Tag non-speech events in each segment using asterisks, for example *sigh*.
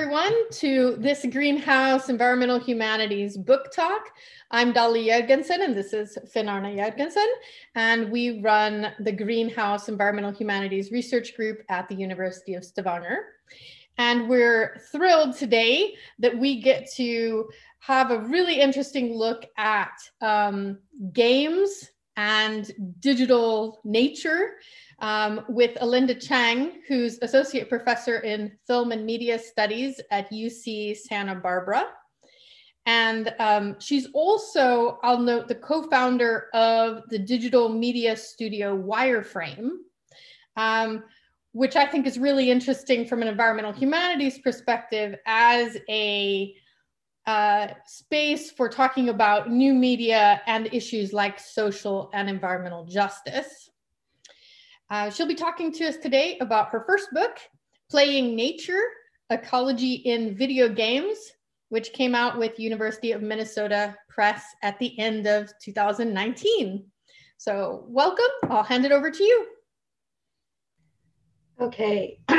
everyone, to this Greenhouse Environmental Humanities book talk. I'm Dolly Jørgensen, and this is Finn Arne and we run the Greenhouse Environmental Humanities Research Group at the University of Stavanger. And we're thrilled today that we get to have a really interesting look at um, games and digital nature um, with Alenda Chang, who's associate professor in film and media studies at UC Santa Barbara. And um, she's also, I'll note, the co founder of the digital media studio Wireframe, um, which I think is really interesting from an environmental humanities perspective as a uh, space for talking about new media and issues like social and environmental justice. Uh, she'll be talking to us today about her first book, Playing Nature, Ecology in Video Games, which came out with University of Minnesota Press at the end of 2019. So welcome, I'll hand it over to you. Okay. *clears throat*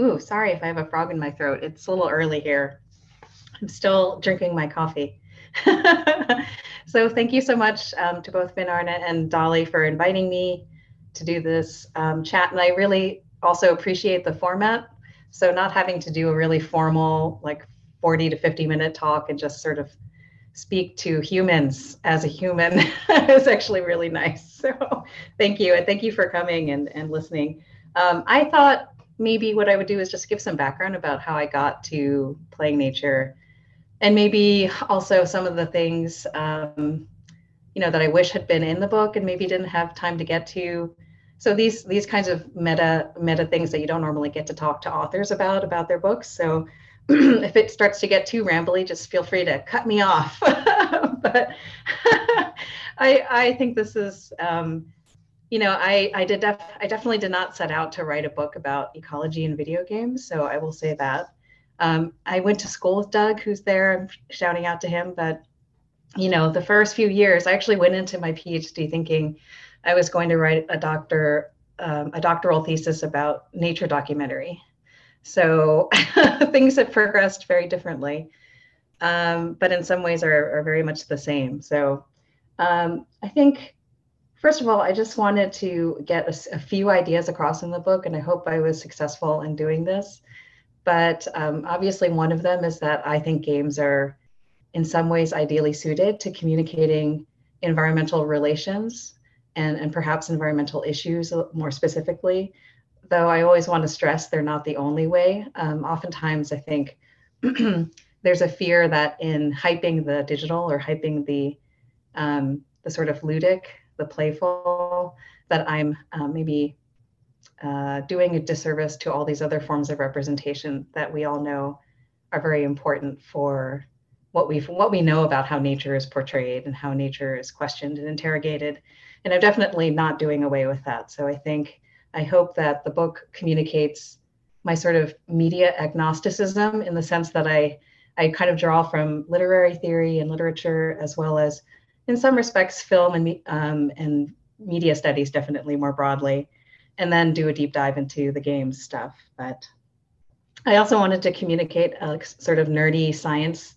Ooh, sorry if I have a frog in my throat. It's a little early here. I'm still drinking my coffee. *laughs* so thank you so much um, to both Finn Arne and Dolly for inviting me to do this um, chat. And I really also appreciate the format. So not having to do a really formal, like 40 to 50 minute talk and just sort of speak to humans as a human *laughs* is actually really nice. So thank you. And thank you for coming and, and listening. Um, I thought maybe what I would do is just give some background about how I got to playing nature and maybe also some of the things um, you know that I wish had been in the book and maybe didn't have time to get to so these these kinds of meta meta things that you don't normally get to talk to authors about about their books. So *clears throat* if it starts to get too rambly just feel free to cut me off. *laughs* But *laughs* i i think this is um, you know i i did def- i definitely did not set out to write a book about ecology and video games so i will say that. Um, i went to school with doug who's there. I'm shouting out to him but you know the first few years i actually went into my phd thinking I was going to write a doctor um, a doctoral thesis about nature documentary. So *laughs* things have progressed very differently, um, but in some ways are, are very much the same. So um, I think, first of all, I just wanted to get a, a, few ideas across in the book, and I hope I was successful in doing this. But um, obviously, one of them is that I think games are in some ways ideally suited to communicating environmental relations and, and perhaps environmental issues more specifically. Though I always want to stress they're not the only way. Um, oftentimes, I think *clears throat* there's a fear that in hyping the digital or hyping the um, the sort of ludic, the playful, that I'm uh, maybe uh, doing a disservice to all these other forms of representation that we all know are very important for what we what we know about how nature is portrayed and how nature is questioned and interrogated and I'm definitely not doing away with that. So I think I hope that the book communicates my sort of media agnosticism in the sense that I I kind of draw from literary theory and literature as well as in some respects film and um, and media studies definitely more broadly and then do a deep dive into the games stuff but I also wanted to communicate a sort of nerdy science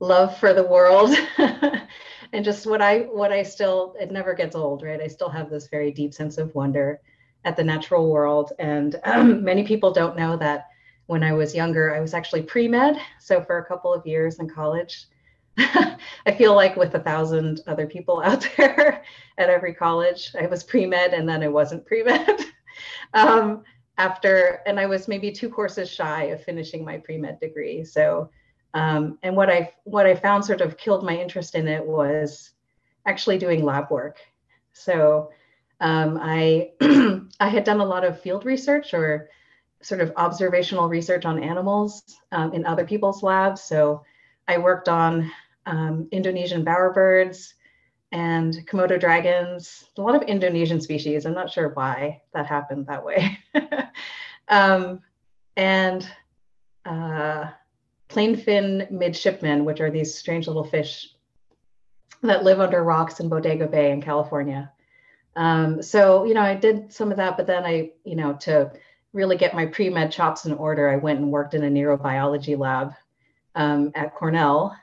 love for the world *laughs* and just what I what I still it never gets old, right? I still have this very deep sense of wonder at the natural world, and um, *clears throat* many people don't know that when I was younger, I was actually pre med. So for a couple of years in college, *laughs* I feel like with a thousand other people *laughs* out there at every college, I was pre med, and then I wasn't pre med. *laughs* um, after, and I was maybe two courses shy of finishing my pre med degree. So um, and what I what I found sort of killed my interest in it was actually doing lab work. So um, I *clears throat* I had done a lot of field research or sort of observational research on animals um, in other people's labs. So I worked on um, Indonesian bowerbirds and Komodo dragons, a lot of Indonesian species. I'm not sure why that happened that way. *laughs* um, and uh, plainfin midshipmen, which are these strange little fish that live under rocks in Bodega Bay in California. Um, so, you know, I did some of that, but then I, you know, to really get my pre-med chops in order, I went and worked in a neurobiology lab um, at Cornell.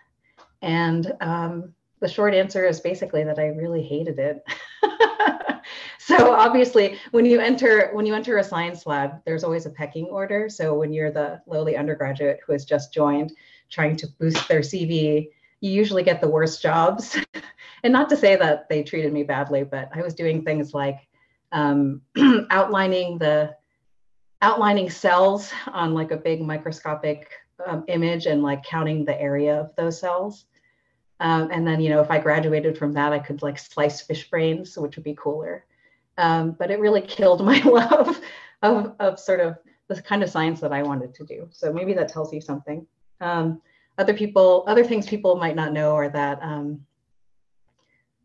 And um, the short answer is basically that I really hated it. *laughs* so obviously when you enter when you enter a science lab there's always a pecking order. So when you're the lowly undergraduate who has just joined trying to boost their cv you usually get the worst jobs. *laughs* And not to say that they treated me badly but i was doing things like um, *clears throat* outlining the outlining cells on like a big microscopic um, image and like counting the area of those cells. Um, and then you know if i graduated from that i could like slice fish brains which would be cooler um, but it really killed *laughs* my love of, of sort of the kind of science that I wanted to do. So maybe that tells you something. Um, other people, other things people might not know are that um,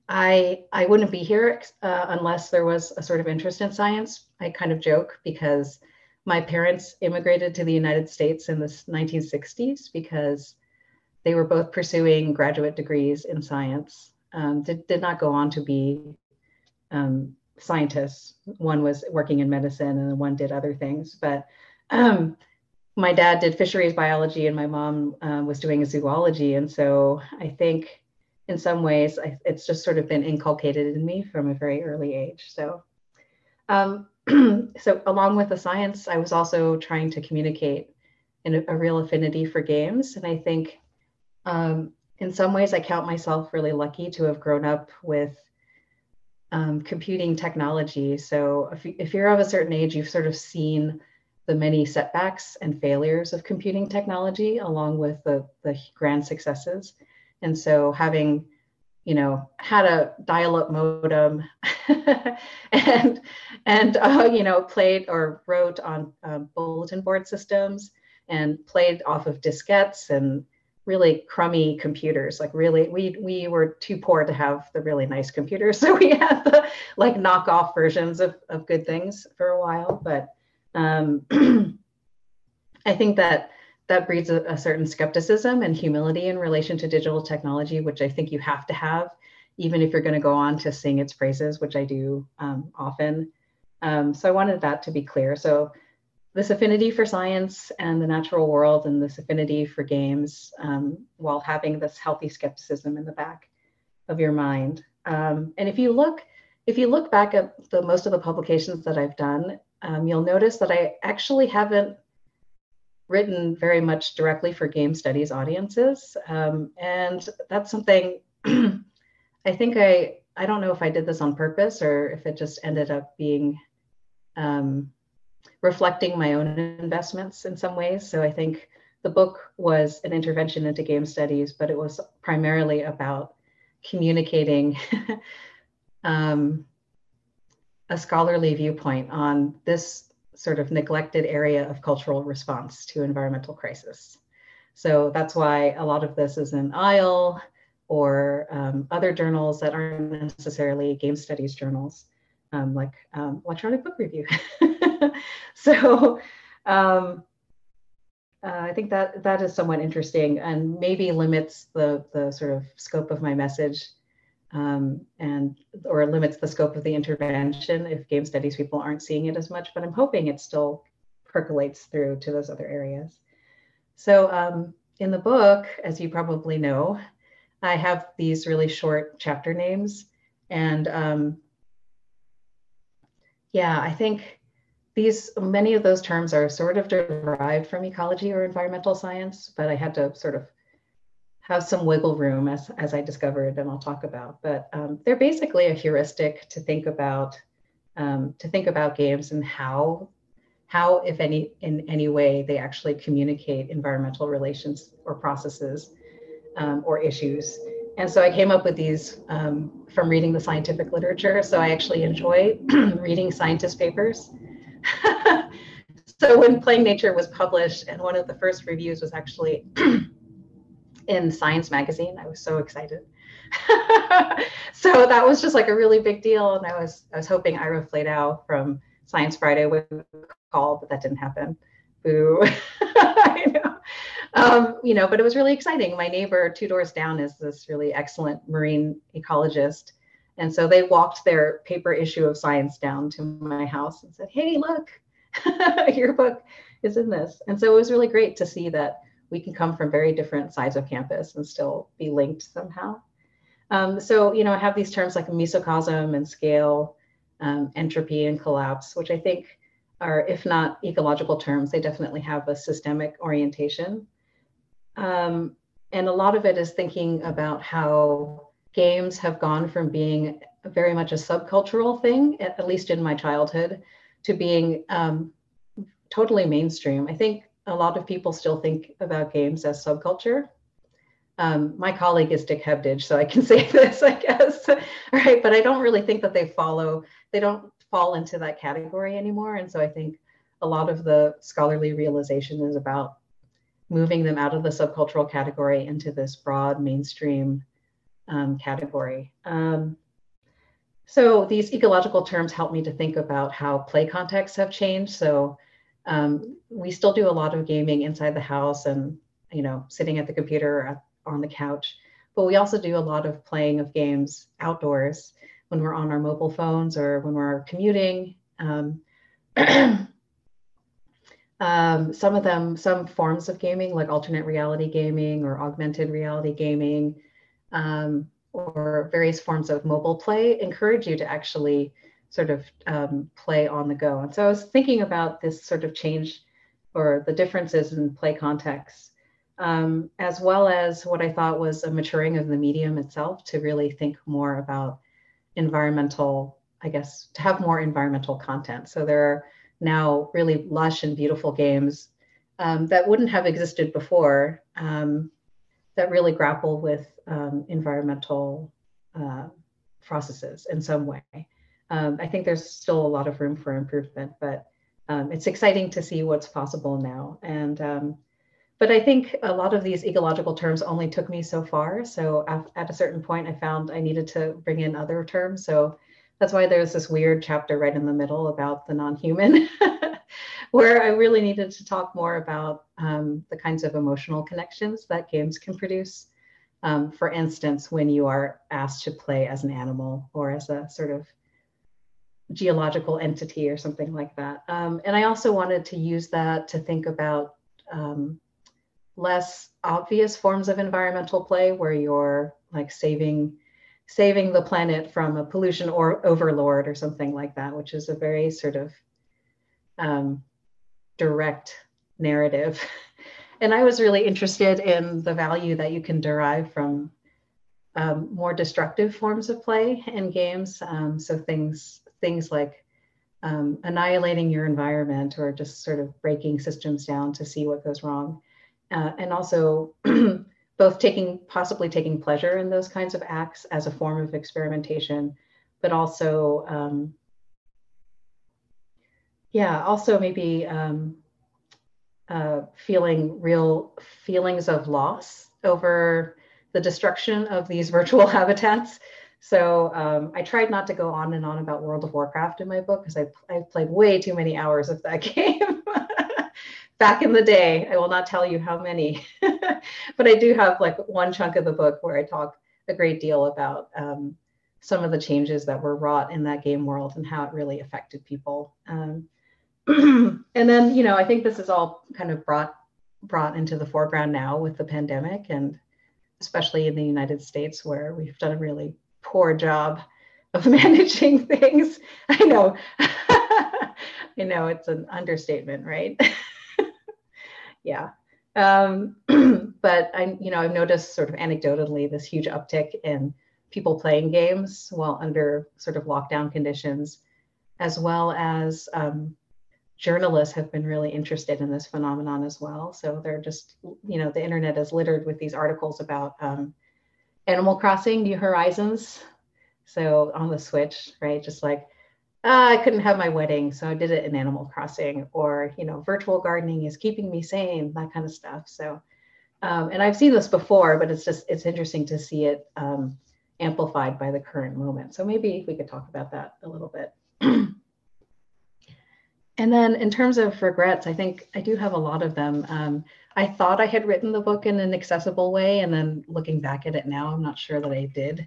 I I wouldn't be here uh, unless there was a sort of interest in science. I kind of joke because my parents immigrated to the United States in the 1960s because they were both pursuing graduate degrees in science. Um, did, did not go on to be um, scientists. One was working in medicine and one did other things. But um, my dad did fisheries biology and my mom uh, was doing zoology. And so I think in some ways I, it's just sort of been inculcated in me from a very early age. So, um, *clears throat* so along with the science, I was also trying to communicate in a, a real affinity for games. And I think um, in some ways I count myself really lucky to have grown up with um, computing technology. So if, if you're of a certain age, you've sort of seen the many setbacks and failures of computing technology along with the, the grand successes. And so having, you know, had a dial-up modem *laughs* and, and uh, you know, played or wrote on uh, bulletin board systems and played off of diskettes and really crummy computers like really we we were too poor to have the really nice computers. *laughs* So we had the like knockoff versions of, of good things for a while. But um, *clears throat* i think that that breeds a, a, certain skepticism and humility in relation to digital technology which i think you have to have even if you're going to go on to sing its praises which i do um, often. Um, so i wanted that to be clear. So this affinity for science and the natural world and this affinity for games um, while having this healthy skepticism in the back of your mind. Um, and if you look, if you look back at the most of the publications that I've done, um, you'll notice that I actually haven't written very much directly for game studies audiences. Um, and that's something *clears throat* I think I, I don't know if I did this on purpose or if it just ended up being um, reflecting my own investments in some ways. So I think the book was an intervention into game studies, but it was primarily about communicating *laughs* um, a scholarly viewpoint on this sort of neglected area of cultural response to environmental crisis. So that's why a lot of this is in ISLE or um, other journals that aren't necessarily game studies journals, um, like um, electronic book review. *laughs* *laughs* so um, uh, I think that that is somewhat interesting and maybe limits the the sort of scope of my message um, and or limits the scope of the intervention if game studies people aren't seeing it as much. But I'm hoping it still percolates through to those other areas. So um, in the book, as you probably know, I have these really short chapter names and um, yeah, I think these many of those terms are sort of derived from ecology or environmental science, but I had to sort of have some wiggle room as, as I discovered and I'll talk about. But um, they're basically a heuristic to think about um, to think about games and how how, if any, in any way, they actually communicate environmental relations or processes um, or issues. And so I came up with these um, from reading the scientific literature. So I actually enjoy *clears throat* reading scientist papers *laughs* so when Playing Nature was published, and one of the first reviews was actually *clears throat* in Science Magazine, I was so excited. *laughs* so that was just like a really big deal, and I was I was hoping Ira Flatow from Science Friday would call, but that didn't happen. Boo. *laughs* I know. Um, you know, but it was really exciting. My neighbor two doors down is this really excellent marine ecologist and so they walked their paper issue of science down to my house and said, Hey, look, *laughs* your book is in this. And so it was really great to see that we can come from very different sides of campus and still be linked somehow. Um, so, you know, I have these terms like mesocosm and scale, um, entropy and collapse, which I think are, if not ecological terms, they definitely have a systemic orientation. Um, and a lot of it is thinking about how games have gone from being very much a subcultural thing, at, least in my childhood, to being um, totally mainstream. I think a lot of people still think about games as subculture. Um, my colleague is Dick Hebdige, so I can *laughs* say this, I guess, *laughs* right? But I don't really think that they follow, they don't fall into that category anymore. And so I think a lot of the scholarly realization is about moving them out of the subcultural category into this broad mainstream um, category. Um, so these ecological terms help me to think about how play contexts have changed. So um, we still do a lot of gaming inside the house and you know sitting at the computer or on the couch, but we also do a lot of playing of games outdoors when we're on our mobile phones or when we're commuting. Um, *clears throat* um, some of them, some forms of gaming, like alternate reality gaming or augmented reality gaming, um, or various forms of mobile play, encourage you to actually sort of um, play on the go. And so I was thinking about this sort of change or the differences in play contexts, um, as well as what I thought was a maturing of the medium itself to really think more about environmental, I guess, to have more environmental content. So there are now really lush and beautiful games um, that wouldn't have existed before um, that really grapple with um, environmental uh, processes in some way. Um, I think there's still a lot of room for improvement, but um, it's exciting to see what's possible now. And um, but I think a lot of these ecological terms only took me so far. So at a certain point, I found I needed to bring in other terms. So that's why there's this weird chapter right in the middle about the non-human, *laughs* where I really needed to talk more about um, the kinds of emotional connections that games can produce. Um, for instance, when you are asked to play as an animal or as a sort of geological entity or something like that. Um, and I also wanted to use that to think about um, less obvious forms of environmental play where you're like saving saving the planet from a pollution or overlord or something like that, which is a very sort of um, direct narrative. *laughs* And I was really interested in the value that you can derive from um, more destructive forms of play in games. Um, so things things like um, annihilating your environment or just sort of breaking systems down to see what goes wrong, uh, and also *clears throat* both taking possibly taking pleasure in those kinds of acts as a form of experimentation, but also um, yeah, also maybe um, uh, feeling real feelings of loss over the destruction of these *laughs* virtual habitats. So um, I tried not to go on and on about World of Warcraft in my book because I I've played way too many hours of that *laughs* game *laughs* back in the day. I will not tell you how many, but I do have like one chunk of the book where I talk a great deal about um, some of the changes that were wrought in that game world and how it really affected people. Um, *clears throat* and then, you know, I think this is all kind of brought brought into the foreground now with the pandemic and especially in the United States where we've done a really poor job of *laughs* managing things. I know. *laughs* you know, it's an understatement, right? *laughs* yeah. Um, *clears throat* but I, you know, I've noticed sort of anecdotally this huge uptick in people playing games while under sort of lockdown conditions, as well as um, journalists have been really interested in this phenomenon as well. So they're just, you know, the internet is littered with these articles about um, Animal Crossing New Horizons. So on the Switch, right? Just like uh, I couldn't have my wedding, so I did it in Animal Crossing, or you know, virtual gardening is keeping me sane, that kind of stuff. So, um, and I've seen this before, but it's just it's interesting to see it um, amplified by the current moment. So maybe we could talk about that a little bit. *clears throat* and then in terms of regrets, I think I do have a lot of them. Um, I thought I had written the book in an accessible way, and then looking back at it now, I'm not sure that I did.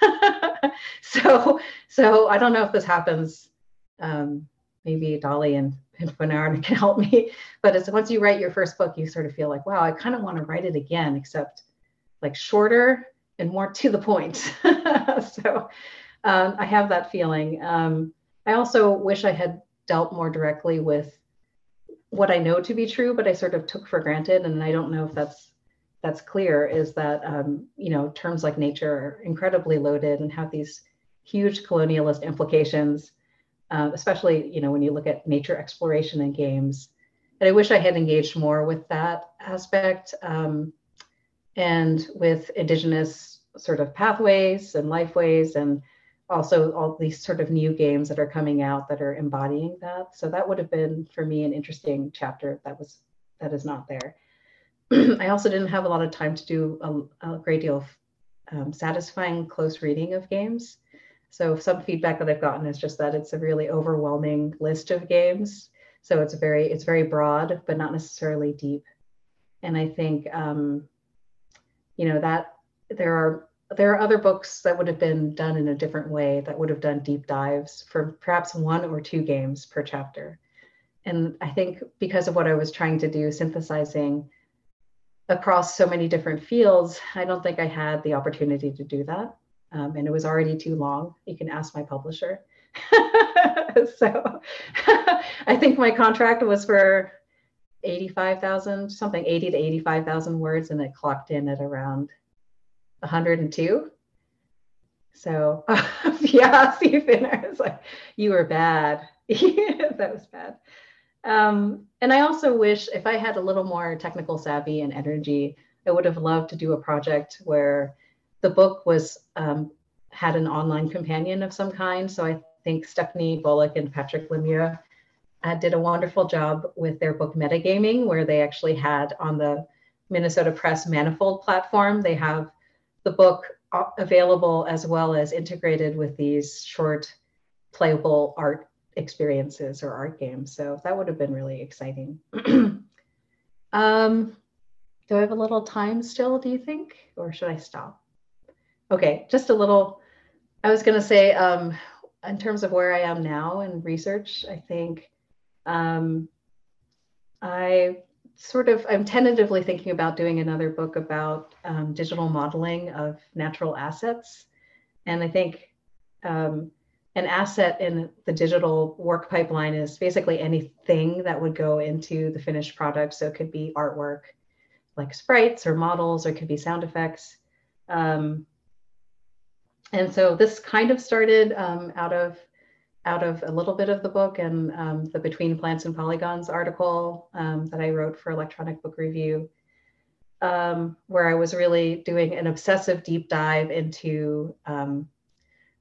*laughs* so so I don't know if this happens um, maybe Dolly and, and Bernard *laughs* can help me. But it's once you write your first book, you sort of feel like, wow, I kind of want to write it again, except like shorter and more to the point. *laughs* so um, I have that feeling. Um, I also wish I had dealt more directly with what I know to be true, but I sort of took for granted, and I don't know if that's that's clear. Is that um, you know terms like nature are incredibly loaded and have these huge colonialist implications, uh, especially you know when you look at nature exploration in games. And I wish I had engaged more with that aspect um, and with indigenous sort of pathways and lifeways and also all these sort of new games that are coming out that are embodying that. So that would have been for me an interesting chapter that was that is not there. *clears throat* I also didn't have a lot of time to do a, a great deal of um, satisfying close reading of games. So some feedback that I've gotten is just that it's a really overwhelming list of games. So it's very it's very broad, but not necessarily deep. And I think um, you know that there are there are other books that would have been done in a different way that would have done deep dives for perhaps one or two games per chapter. And I think because of what I was trying to do, synthesizing across so many different fields, I don't think I had the opportunity to do that. Um, and it was already too long. You can ask my publisher. *laughs* so *laughs* I think my contract was for 85,000, something 80 to 85,000 words, and it clocked in at around 102. So *laughs* yeah, *laughs* Stephen, I was like, you were bad. *laughs* that was bad. Um, and I also wish if I had a little more technical savvy and energy, I would have loved to do a project where the book was um, had an online companion of some kind. So I think Stephanie Boluk and Patrick Lemieux uh, did a wonderful job with their book Metagaming, where they actually had on the Minnesota Press Manifold platform, they have the book available as well as integrated with these short playable art experiences or art games. So that would have been really exciting. *clears throat* um, do I have a little time still, do you think? Or should I stop? Okay, just a little. I was going to say, um, in terms of where I am now in research, I think um, I sort of I'm tentatively thinking about doing another book about um, digital modeling of natural assets, and I think um, an asset in the digital work pipeline is basically anything that would go into the finished product. So it could be artwork, like sprites or models, or it could be sound effects. Um, and so this kind of started um, out of out of a little bit of the book and um, the Between Plants and Polygons article um, that I wrote for Electronic Book Review, um, where I was really doing an obsessive deep dive into um,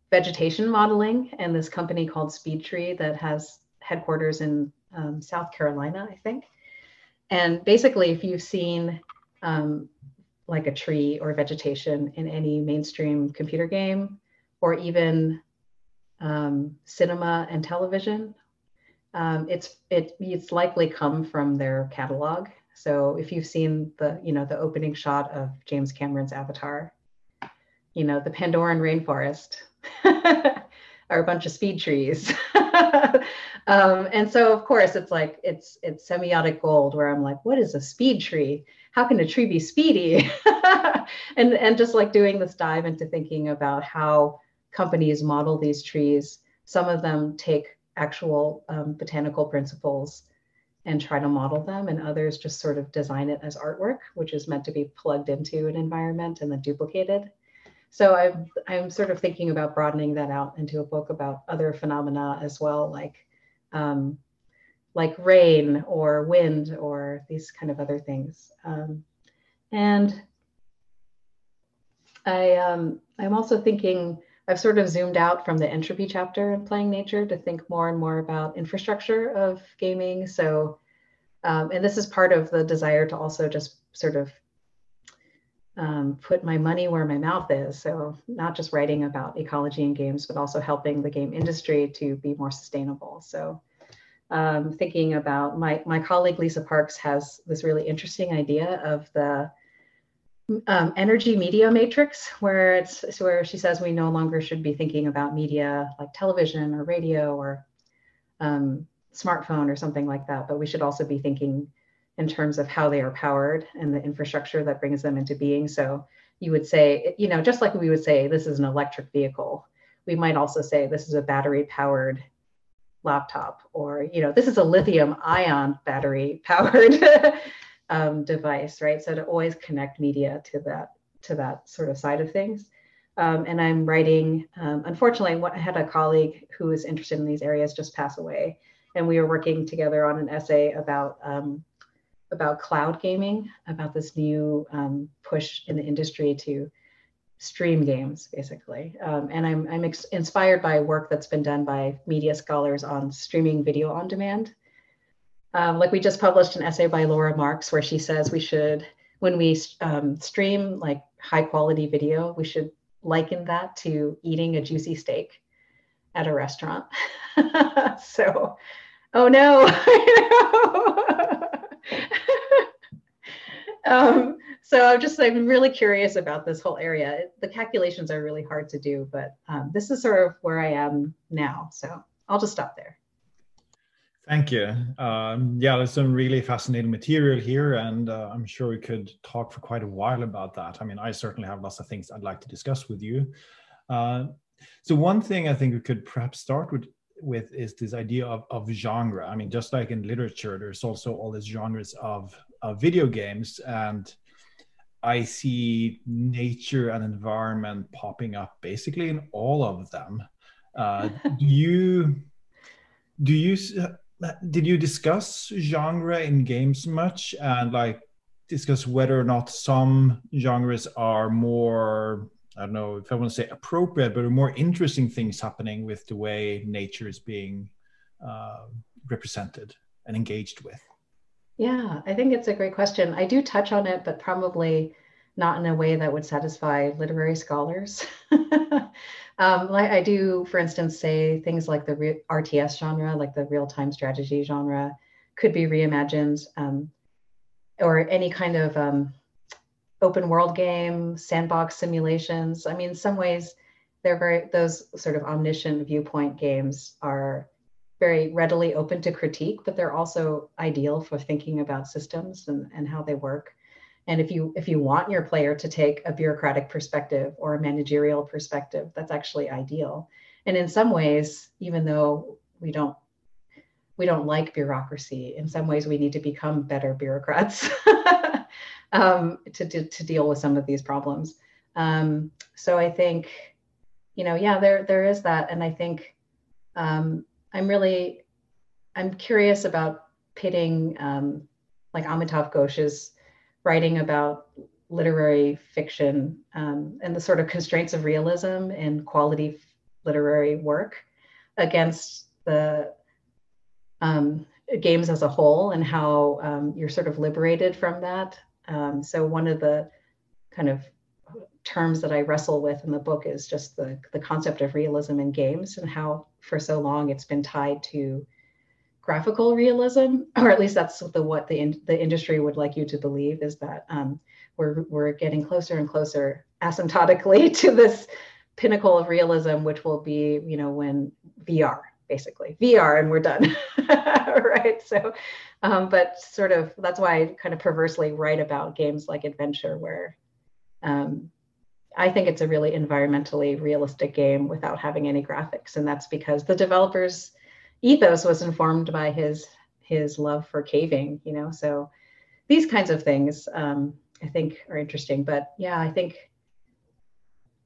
vegetation modeling and this company called SpeedTree that has headquarters in um, South Carolina, I think. And basically, if you've seen um, like a tree or vegetation in any mainstream computer game, or even um, cinema and television. Um, it's it it's likely come from their catalog. So if you've seen the you know the opening shot of James Cameron's Avatar, you know the Pandoran rainforest *laughs* are a bunch of speed trees. *laughs* um, and so of course it's like it's it's semiotic gold where I'm like, what is a speed tree? How can a tree be speedy? *laughs* and and just like doing this dive into thinking about how companies model these trees. Some of them take actual um, botanical principles and try to model them, and others just sort of design it as artwork, which is meant to be plugged into an environment and then duplicated. So I'm, I'm sort of thinking about broadening that out into a book about other phenomena as well, like um, like rain or wind or these kind of other things. Um, and I, um, I'm also thinking I've sort of zoomed out from the entropy chapter in Playing Nature to think more and more about infrastructure of gaming. So, um, and this is part of the desire to also just sort of um, put my money where my mouth is. So, not just writing about ecology and games, but also helping the game industry to be more sustainable. So, um, thinking about my, my colleague Lisa Parks has this really interesting idea of the um, energy media matrix where it's where she says we no longer should be thinking about media like television or radio or um, smartphone or something like that, but we should also be thinking in terms of how they are powered and the infrastructure that brings them into being. So you would say, you know, just like we would say this is an electric vehicle, we might also say this is a battery powered laptop or, you know, this is a lithium ion battery powered *laughs* um, device, right? So to always connect media to that to that sort of side of things. Um, and I'm writing. Um, unfortunately, I had a colleague who was interested in these areas just pass away, and we were working together on an essay about um, about cloud gaming, about this new um, push in the industry to stream games, basically. Um, and I'm I'm inspired by work that's been done by media scholars on streaming video on demand. Um, like we just published an essay by Laura Marks where she says we should, when we stream like high quality video, we should liken that to eating a juicy steak at a restaurant. *laughs* so, oh no. *laughs* *laughs* um, so I'm just I'm really curious about this whole area. The calculations are really hard to do, but um, this is sort of where I am now. So I'll just stop there. Thank you. Um, yeah, there's some really fascinating material here, and uh, I'm sure we could talk for quite a while about that. I mean, I certainly have lots of things I'd like to discuss with you. Uh, so one thing I think we could perhaps start with with is this idea of, of genre. I mean, just like in literature, there's also all these genres of, of video games, and I see nature and environment popping up basically in all of them. Uh, *laughs* do you do you did you discuss genre in games much and like discuss whether or not some genres are more i don't know if i want to say appropriate but more interesting things happening with the way nature is being uh, represented and engaged with? Yeah i think it's a great question. I do touch on it but probably not in a way that would satisfy literary scholars *laughs* Um, like I do, for instance, say things like the RTS genre, like the real-time strategy genre, could be reimagined, um, or any kind of um, open world game, sandbox simulations. I mean, in some ways, they're very those sort of omniscient viewpoint games are very readily open to critique, but they're also ideal for thinking about systems and, and how they work. And if you if you want your player to take a bureaucratic perspective or a managerial perspective, that's actually ideal. And in some ways, even though we don't we don't like bureaucracy, in some ways we need to become better bureaucrats *laughs* um, to, to, to deal with some of these problems. Um, so I think, you know, yeah, there there is that, and I think um, I'm really I'm curious about pitting um, like Amitav Ghosh's writing about literary fiction um, and the sort of constraints of realism and quality literary work against the um, games as a whole and how um, you're sort of liberated from that. Um, so one of the kind of terms that I wrestle with in the book is just the, the concept of realism in games and how for so long it's been tied to graphical realism, *laughs* or at least that's the what the in, the industry would like you to believe is that um, we're we're getting closer and closer asymptotically *laughs* to this pinnacle of realism, which will be you know when VR basically. VR and we're done, *laughs* right? So, um, but sort of that's why I kind of perversely write about games like Adventure, where um, I think it's a really environmentally realistic game without having any graphics, and that's because the developers ethos was informed by his his love for caving you know so these kinds of things um, i think are interesting but yeah i think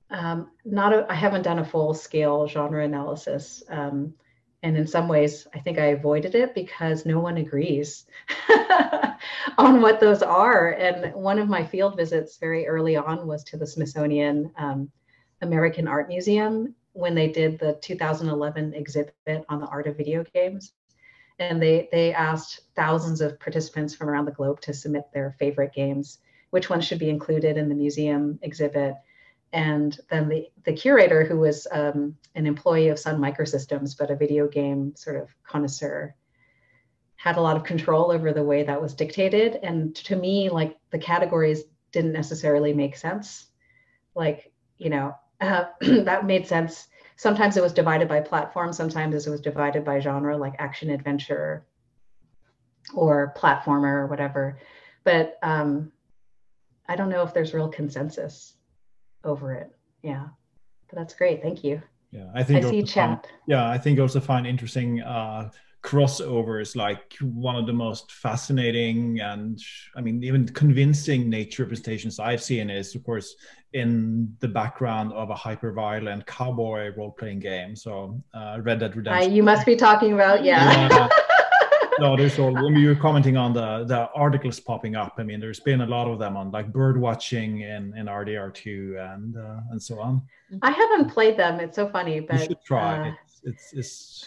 um, not I haven't done a full scale genre analysis um, and in some ways i think i avoided it because no one agrees *laughs* on what those are. And one of my field visits very early on was to the smithsonian um, american art museum when they did the 2011 exhibit on the art of video games. And they, they asked thousands of participants from around the globe to submit their favorite games, which ones should be included in the museum exhibit. And then the, the curator, who was um, an employee of Sun Microsystems, but a video game sort of connoisseur, had a lot of control over the way that was dictated. And to me, like the categories didn't necessarily make sense. Like, you know, uh, *clears throat* that made sense sometimes it was divided by platform, sometimes it was divided by genre, like action adventure or platformer or whatever. But um, I don't know if there's real consensus over it. Yeah, but that's great. Thank you. Yeah, I think I see chat. Find, yeah, I think also find interesting uh, crossovers like one of the most fascinating and I mean even convincing nature representations I've seen is of course in the background of a hyper violent cowboy role playing game. So uh, Red Dead Redemption. Uh, you must be talking about yeah. yeah. *laughs* no, there's all when you were commenting on the the articles popping up. I mean, there's been a lot of them on like bird watching in in RDR2 and uh, and so on. I haven't played them. It's so funny, but you should try. Uh, it's, it's, it's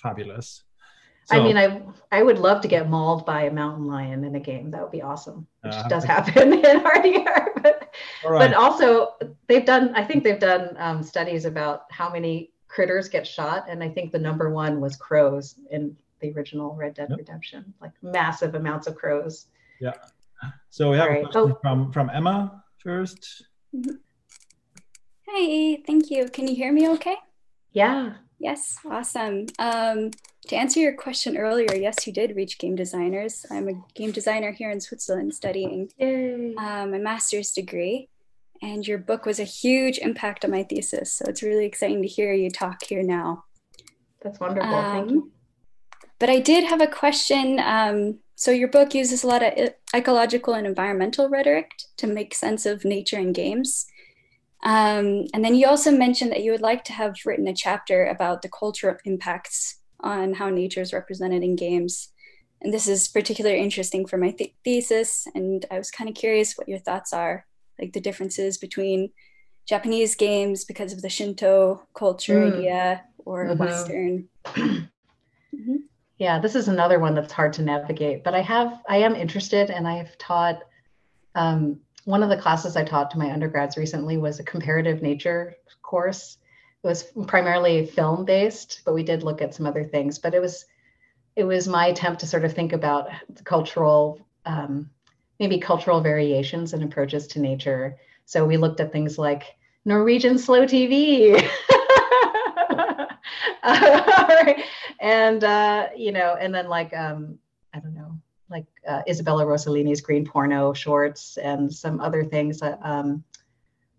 fabulous. So, I mean, I I would love to get mauled by a mountain lion in a game. That would be awesome, which uh, does happen *laughs* in RDR. But, right. but also, they've done. I think they've done um, studies about how many critters get shot, and I think the number one was crows in the original Red Dead yep. Redemption, like massive amounts of crows. Yeah. So we have right. a question oh. from from Emma 1st mm-hmm. Hi, thank you. Can you hear me okay? Yeah. Yes, awesome. Um, to answer your question earlier, yes, you did reach game designers. I'm a game designer here in Switzerland studying um, a master's degree. And your book was a huge impact on my thesis. So it's really exciting to hear you talk here now. That's wonderful. Um, Thank you. But I did have a question. Um, so your book uses a lot of ecological and environmental rhetoric to make sense of nature in games. Um, and then you also mentioned that you would like to have written a chapter about the cultural impacts on how nature is represented in games. And this is particularly interesting for my th- thesis. And I was kind of curious what your thoughts are, like the differences between Japanese games because of the Shinto culture mm. idea or mm-hmm. Western. *clears throat* mm-hmm. Yeah, this is another one that's hard to navigate, but I have, I am interested and I have taught, um, one of the classes I taught to my undergrads recently was a comparative nature course it was primarily film based, but we did look at some other things. But it was it was my attempt to sort of think about cultural um, maybe cultural variations and approaches to nature. So we looked at things like Norwegian slow TV. *laughs* and uh, you know, and then like um, I don't know, like uh, Isabella Rossellini's green porno shorts and some other things. Um,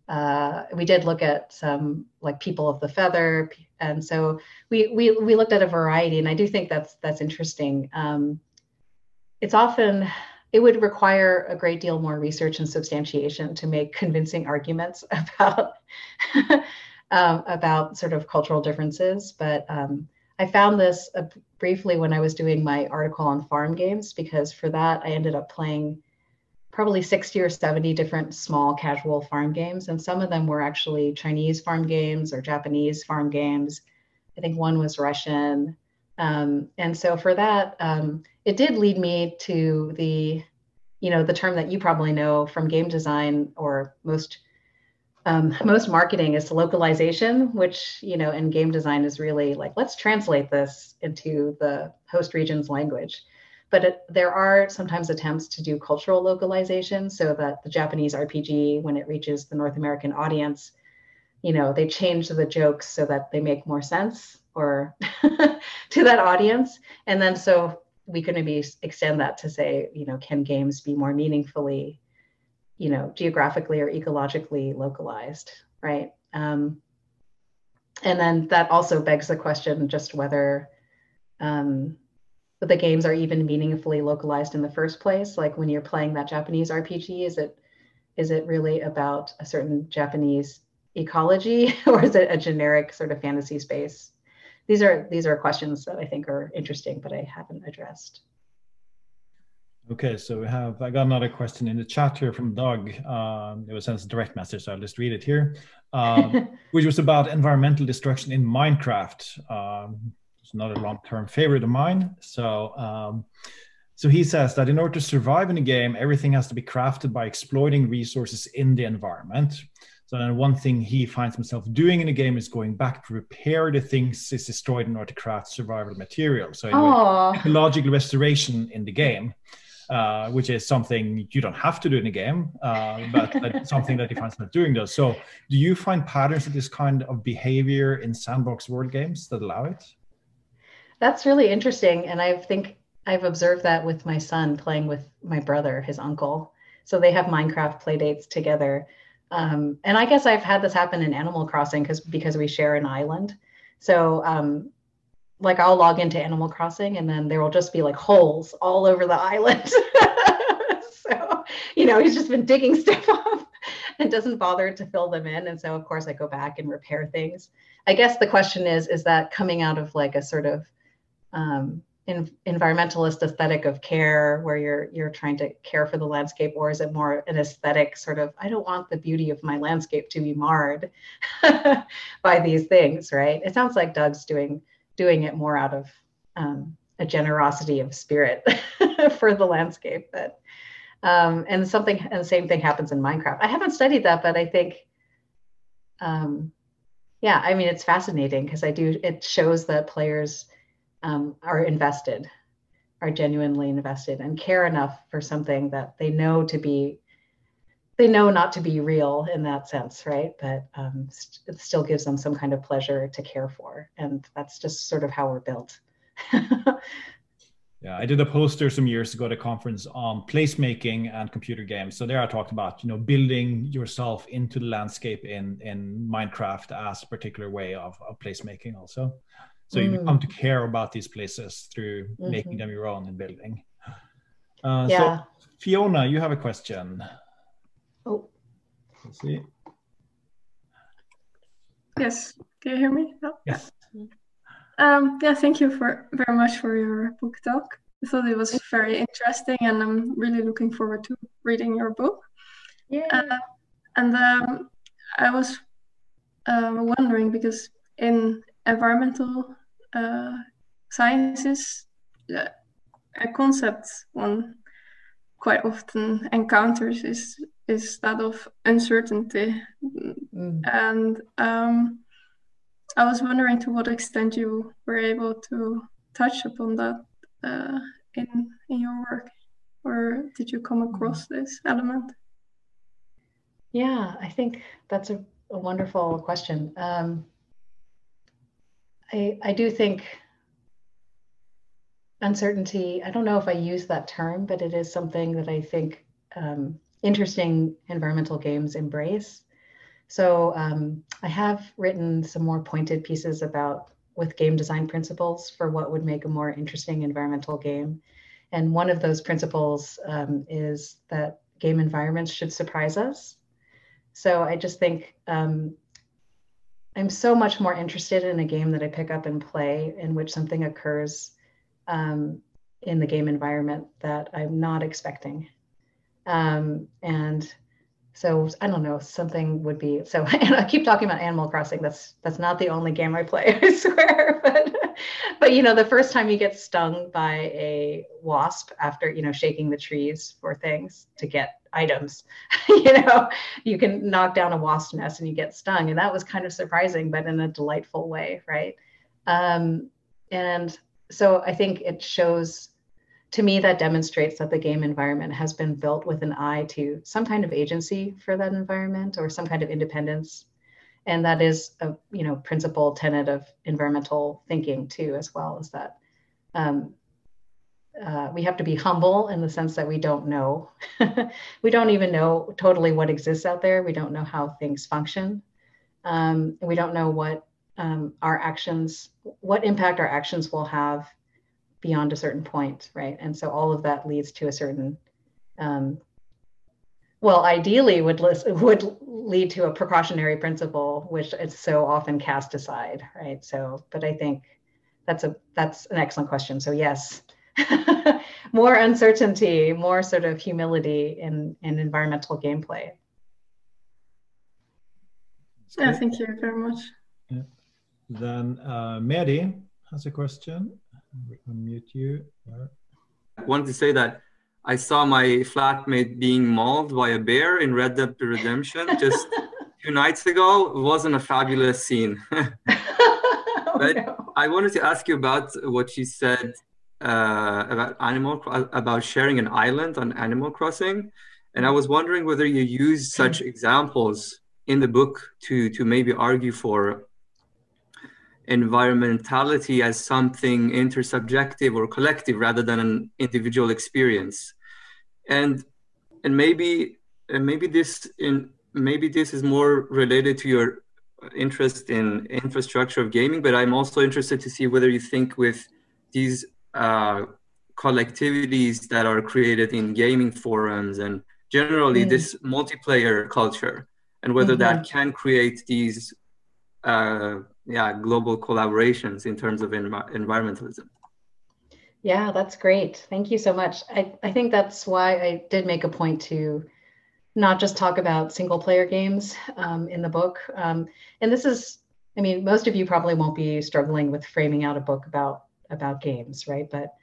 uh, we did look at some like people of the feather and so we we we looked at a variety and i do think that's that's interesting um, it's often it would require a great deal more research and substantiation to make convincing arguments *laughs* about *laughs* um, about sort of cultural differences but um, i found this uh, briefly when i was doing my article on farm games because for that i ended up playing probably 60 or 70 different small casual farm games. And some of them were actually Chinese farm games or Japanese farm games. I think one was Russian. Um, and so for that, um, it did lead me to the, you know, the term that you probably know from game design or most um, most marketing is localization, which you know in game design is really like let's translate this into the host region's language but it, there are sometimes attempts to do cultural localization so that the Japanese RPG, when it reaches the North American audience, you know, they change the jokes so that they make more sense or *laughs* to that audience. And then so we could maybe extend that to say, you know, can games be more meaningfully, you know, geographically or ecologically localized, right? Um, and then that also begs the question just whether um, the games are even meaningfully localized in the first place. Like when you're playing that japanese rpg is it is it really about a certain japanese ecology *laughs* or is it a generic sort of fantasy space? These are these are questions that i think are interesting but i haven't addressed Okay, so we have, I got another question in the chat here from Doug. Um, it was sent as a direct message, so I'll just read it here, um, *laughs* which was about environmental destruction in Minecraft. Um, it's another long-term favorite of mine. So, um, so he says that in order to survive in a game, everything has to be crafted by exploiting resources in the environment. So then one thing he finds himself doing in a game is going back to repair the things is destroyed in order to craft survival material. So ecological restoration in the game. Uh, which is something you don't have to do in a game, uh, but, but *laughs* something that defines not doing those. So, do you find patterns of this kind of behavior in sandbox world games that allow it? That's really interesting, and I think I've observed that with my son playing with my brother, his uncle. So they have Minecraft play dates together. Um, and I guess I've had this happen in Animal Crossing because because we share an island. So um, like I'll log into Animal Crossing and then there will just be like holes all over the island. *laughs* so, you know, he's just been digging *laughs* stuff up and doesn't bother to fill them in. And so of course I go back and repair things. I guess the question is, is that coming out of like a sort of um, in, environmentalist aesthetic of care where you're you're trying to care for the landscape or is it more an aesthetic sort of i don't want the beauty of my landscape to be marred *laughs* by these things right it sounds like doug's doing doing it more out of um, a generosity of spirit *laughs* for the landscape but um, and something and the same thing happens in minecraft. I haven't studied that but i think um, yeah i mean it's fascinating because i do it shows that players um, are invested, are genuinely invested, and care enough for something that they know to be, they know not to be real in that sense, right? But um, it still gives them some kind of pleasure to care for, and that's just sort of how we're built. *laughs* Yeah, I did a poster some years ago at a conference on placemaking and computer games. So there I talked about, you know, building yourself into the landscape in in Minecraft as a particular way of, of placemaking also. So mm. you come to care about these places through mm-hmm. making them your own and building. Uh, yeah. So Fiona, you have a question. Oh. Let's see. Yes. Can you hear me? Oh. Yes. Um, yeah, thank you for very much for your book talk. I thought it was very interesting, and I'm really looking forward to reading your book. Yeah. Uh, and um, I was uh, wondering because in environmental uh, sciences, uh, a concept one quite often encounters is is that of uncertainty, mm. and um, I was wondering to what extent you were able to touch upon that uh, in in your work, or did you come across this element? Yeah, I think that's a, a wonderful question. Um, I, I do think uncertainty, I don't know if I use that term, but it is something that I think um, interesting environmental games embrace. So um, I have written some more pointed pieces about with game design principles for what would make a more interesting environmental game. And one of those principles um, is that game environments should surprise us. So I just think um, I'm so much more interested in a game that I pick up and play in which something occurs um, in the game environment that I'm not expecting. Um, and so I don't know, something would be so *laughs* and I keep talking about Animal Crossing. That's that's not the only game I play, *laughs* I swear. *laughs* But but you know, the first time you get stung by a wasp after, you know, shaking the trees for things to get items. you know, you can knock down a wasp nest and you get stung. And that was kind of surprising, but in a delightful way, right? Um, and so I think it shows to me that demonstrates that the game environment has been built with an eye to some kind of agency for that environment or some kind of independence and that is a you know principal tenet of environmental thinking too as well as that um, uh, we have to be humble in the sense that we don't know. *laughs* we don't even know totally what exists out there. We don't know how things function. Um, we don't know what um, our actions, what impact our actions will have beyond a certain point, right? And so all of that leads to a certain, um, well, ideally would list, would lead to a precautionary principle, which is so often cast aside, right? So, but I think that's a that's an excellent question. So yes, *laughs* more uncertainty, more sort of humility in, in environmental gameplay. Yeah, thank you very much. Yeah. Then uh, Mary has a question. We unmute you. I wanted to say that I saw my flatmate being mauled by a bear in Red Dead Redemption just *laughs* two nights ago. It wasn't a fabulous scene. *laughs* *laughs* oh, but no. I wanted to ask you about what you said uh, about animal about sharing an island on Animal Crossing, and I was wondering whether you use such examples in the book to to maybe argue for environmentality as something intersubjective or collective rather than an individual experience and and maybe and maybe this in maybe this is more related to your interest in infrastructure of gaming but i'm also interested to see whether you think with these uh, collectivities that are created in gaming forums and generally mm. this multiplayer culture and whether mm-hmm. that can create these uh, yeah global collaborations in terms of env- environmentalism. Yeah that's great. Thank you so much. I, I think that's why i did make a point to not just talk about single player games um, in the book. Um, and this is i mean most of you probably won't be struggling with framing out a book about about games right? But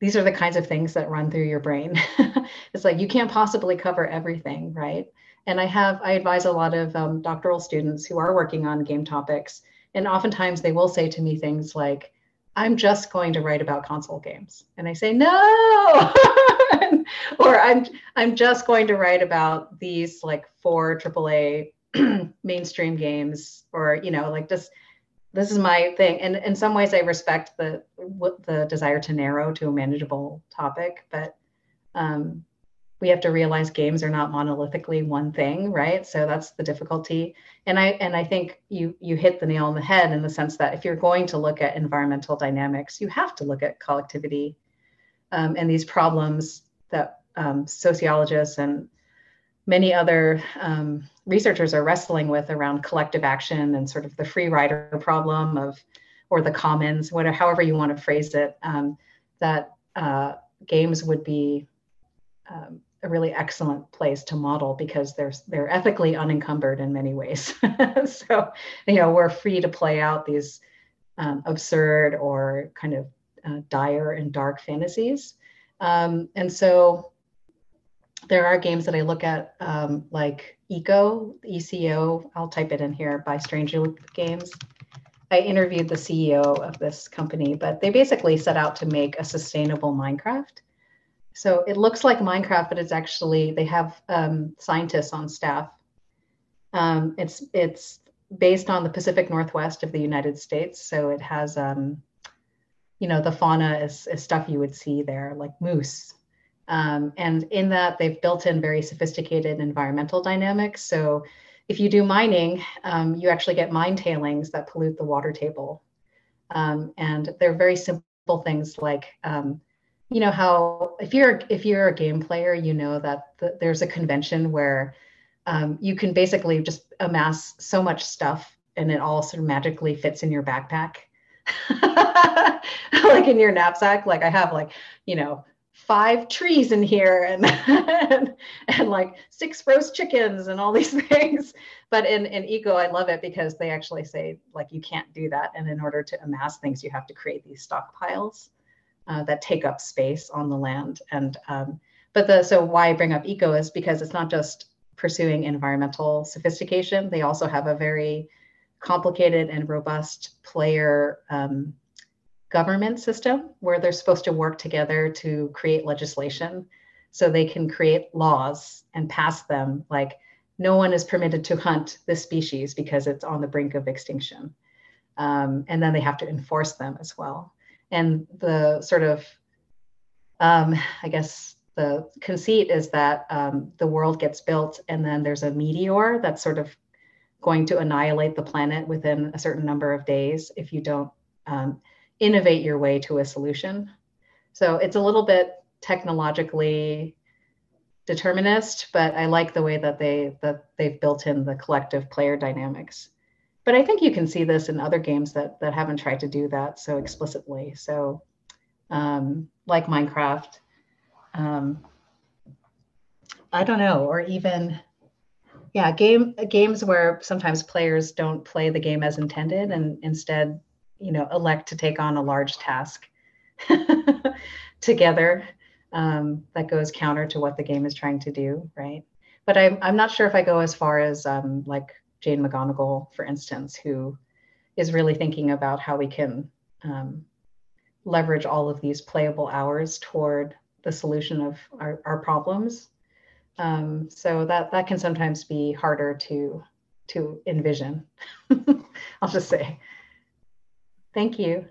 these are the kinds of things that run through your brain. *laughs* It's like you can't possibly cover everything right and i have i advise a lot of um, doctoral students who are working on game topics and oftentimes they will say to me things like, I'm just going to write about console games. And I say, no. *laughs* or I'm I'm just going to write about these like four AAA *clears throat* mainstream games, or you know, like just this is my thing. And in some ways I respect the the desire to narrow to a manageable topic, but um, we have to realize games are not monolithically one thing right? So that's the difficulty. And i and i think you you hit the nail on the head in the sense that if you're going to look at environmental dynamics you have to look at collectivity um, and these problems that um, sociologists and many other um, researchers are wrestling with around collective action and sort of the free rider problem of or the commons whatever however you want to phrase it um, that uh, games would be um, a really excellent place to model because they're they're ethically unencumbered in many ways. *laughs* so you know we're free to play out these um, absurd or kind of uh, dire and dark fantasies. Um, and so there are games that I look at um, like Eco, ECO, I'll type it in here by Stranger Games. I interviewed the CEO of this company, but they basically set out to make a sustainable Minecraft so it looks like Minecraft, but it's actually they have um, scientists on staff. Um, it's it's based on the Pacific Northwest of the United States, so it has um, you know the fauna is, is stuff you would see there, like moose. Um, and in that, they've built in very sophisticated environmental dynamics. So if you do mining, um, you actually get mine tailings that pollute the water table. Um, and they're very simple things like you know how if you're if you're a game player you know that the, there's a convention where um, you can basically just amass so much stuff and it all sort of magically fits in your backpack. *laughs* Like in your knapsack. Like i have like you know five trees in here and, and, *laughs* and like six roast chickens and all these *laughs* things. But in in eco i love it because they actually say like you can't do that. And in order to amass things you have to create these stockpiles uh, that take up space on the land. And um, but the so why I bring up eco is because it's not just pursuing environmental sophistication. They also have a very complicated and robust player um, government system where they're supposed to work together to create legislation so they can create laws and pass them like no one is permitted to hunt this species because it's on the brink of extinction um, and then they have to enforce them as well and the sort of um, i guess the conceit is that um, the world gets built and then there's a meteor that's sort of going to annihilate the planet within a certain number of days if you don't um, innovate your way to a solution. So it's a little bit technologically determinist but i like the way that they that they've built in the collective player dynamics but I think you can see this in other games that that haven't tried to do that so explicitly. So, um, like Minecraft, um, I don't know, or even yeah, game games where sometimes players don't play the game as intended and instead, you know, elect to take on a large task *laughs* together um, that goes counter to what the game is trying to do, right? But I'm I'm not sure if I go as far as um, like Jane McGonigal, for instance, who is really thinking about how we can um, leverage all of these playable hours toward the solution of our, our problems. Um, so that that can sometimes be harder to to envision. *laughs* I'll just say. Thank you.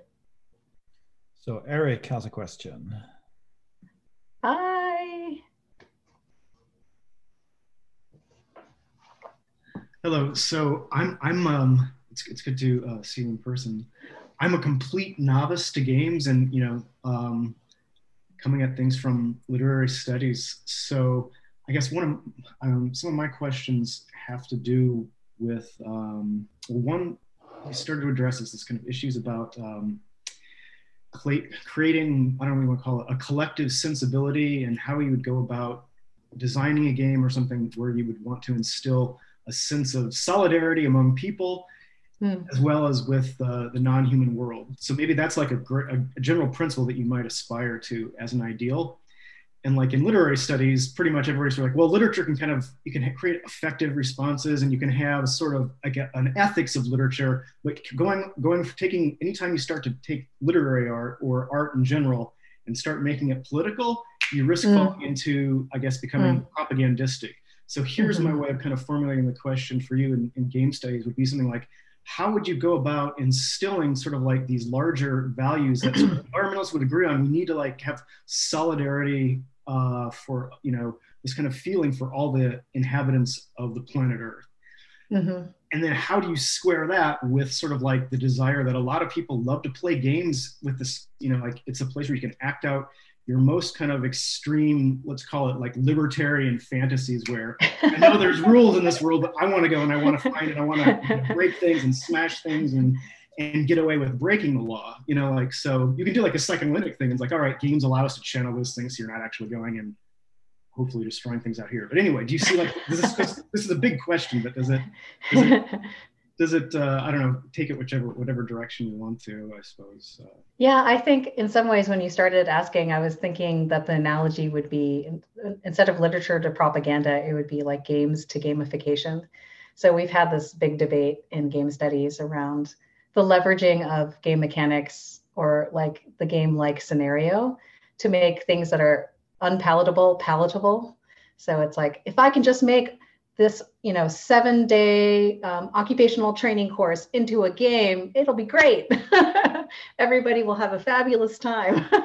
So Eric has a question. Hello. So I'm I'm um it's it's good to uh, see you in person. I'm a complete novice to games and you know um, coming at things from literary studies. So I guess one of um, some of my questions have to do with um, one I started to address is this kind of issues about um, creating I don't you want to call it a collective sensibility and how you would go about designing a game or something where you would want to instill a sense of solidarity among people mm. as well as with uh, the non-human world. So maybe that's like a, a, general principle that you might aspire to as an ideal. And like in literary studies, pretty much everybody's like, well, literature can kind of you can create effective responses, and you can have sort of like an ethics of literature. But going going taking anytime you start to take literary art or art in general and start making it political, you risk mm. falling into, I guess, becoming mm. propagandistic. So here's mm-hmm. my way of kind of formulating the question for you in, in game studies would be something like, how would you go about instilling sort of like these larger values that *clears throat* environmentalists would agree on? We need to like have solidarity uh, for you know this kind of feeling for all the inhabitants of the planet Earth. Mm-hmm. And then how do you square that with sort of like the desire that a lot of people love to play games with this, you know, like it's a place where you can act out your most kind of extreme, let's call it like libertarian fantasies where I know there's rules in this world, but I want to go and I want to find it. I want to break things and smash things and and get away with breaking the law. You know, like so you can do like a second psychoanalytic thing. It's like, all right, games allow us to channel those things so you're not actually going and hopefully destroying things out here. But anyway, do you see like this is this is a big question, but does it, does it does it uh, i don't know take it whichever whatever direction you want to i suppose uh, yeah i think in some ways when you started asking i was thinking that the analogy would be instead of literature to propaganda it would be like games to gamification. So we've had this big debate in game studies around the leveraging of game mechanics or like the game like scenario to make things that are unpalatable palatable. So it's like if i can just make this you know seven day um, occupational training course into a game it'll be great. *laughs* Everybody will have a fabulous time. *laughs*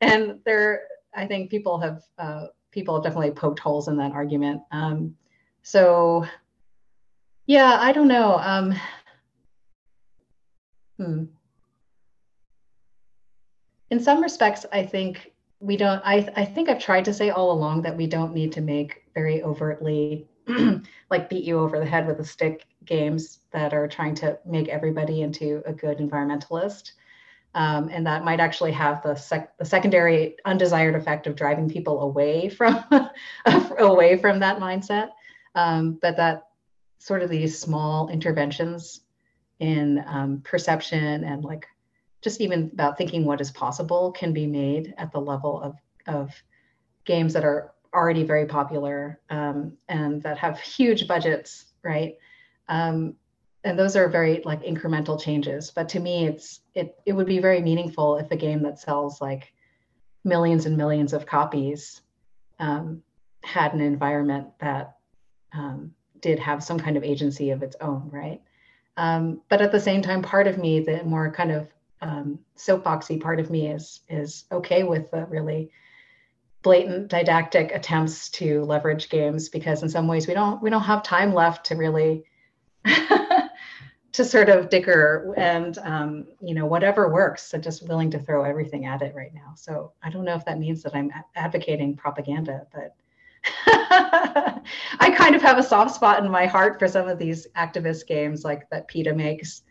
And there i think people have uh, people have definitely poked holes in that argument. Um, so yeah i don't know um, hmm. in some respects i think we don't I, I think i've tried to say all along that we don't need to make very overtly *clears throat* like beat you over the head with a stick games that are trying to make everybody into a good environmentalist. Um, and that might actually have the, sec- the secondary undesired effect of driving people away from *laughs* away from that mindset. Um, but that sort of these small interventions in um, perception and like just even about thinking what is possible can be made at the level of of games that are already very popular um, and that have huge budgets, right? Um, and those are very like incremental changes. But to me, it's it it would be very meaningful if a game that sells like millions and millions of copies um, had an environment that um, did have some kind of agency of its own, right? Um, but at the same time, part of me, the more kind of um, soapboxy part of me, is is okay with the really blatant didactic attempts to leverage games because in some ways we don't we don't have time left to really *laughs* to sort of dicker and um, you know whatever works i'm just willing to throw everything at it right now. So i don't know if that means that i'm advocating propaganda but *laughs* i kind of have a soft spot in my heart for some of these activist games like that peta makes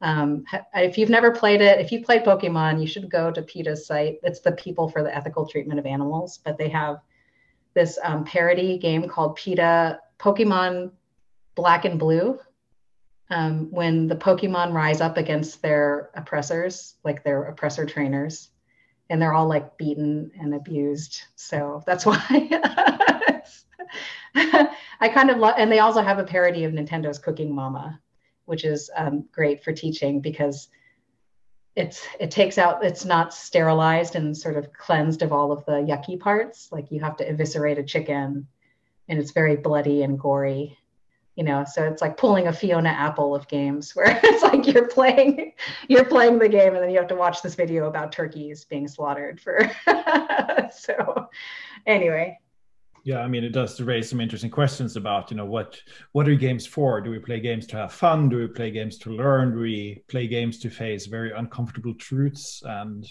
um, if you've never played it, if you played Pokemon, you should go to PETA's site. It's the People for the Ethical Treatment of Animals, but they have this um, parody game called PETA Pokemon Black and Blue. Um, when the Pokemon rise up against their oppressors, like their oppressor trainers, and they're all like beaten and abused. So that's *laughs* why I kind of love, and they also have a parody of Nintendo's Cooking Mama which is um, great for teaching because it's it takes out it's not sterilized and sort of cleansed of all of the yucky parts. Like you have to eviscerate a chicken and it's very bloody and gory you know? So it's like pulling a fiona apple of games *laughs* where it's like you're playing you're playing the game and then you have to watch this video about turkeys being slaughtered for *laughs* so anyway yeah i mean it does raise some interesting questions about you know what what are games for do we play games to have fun do we play games to learn do we play games to face very uncomfortable truths and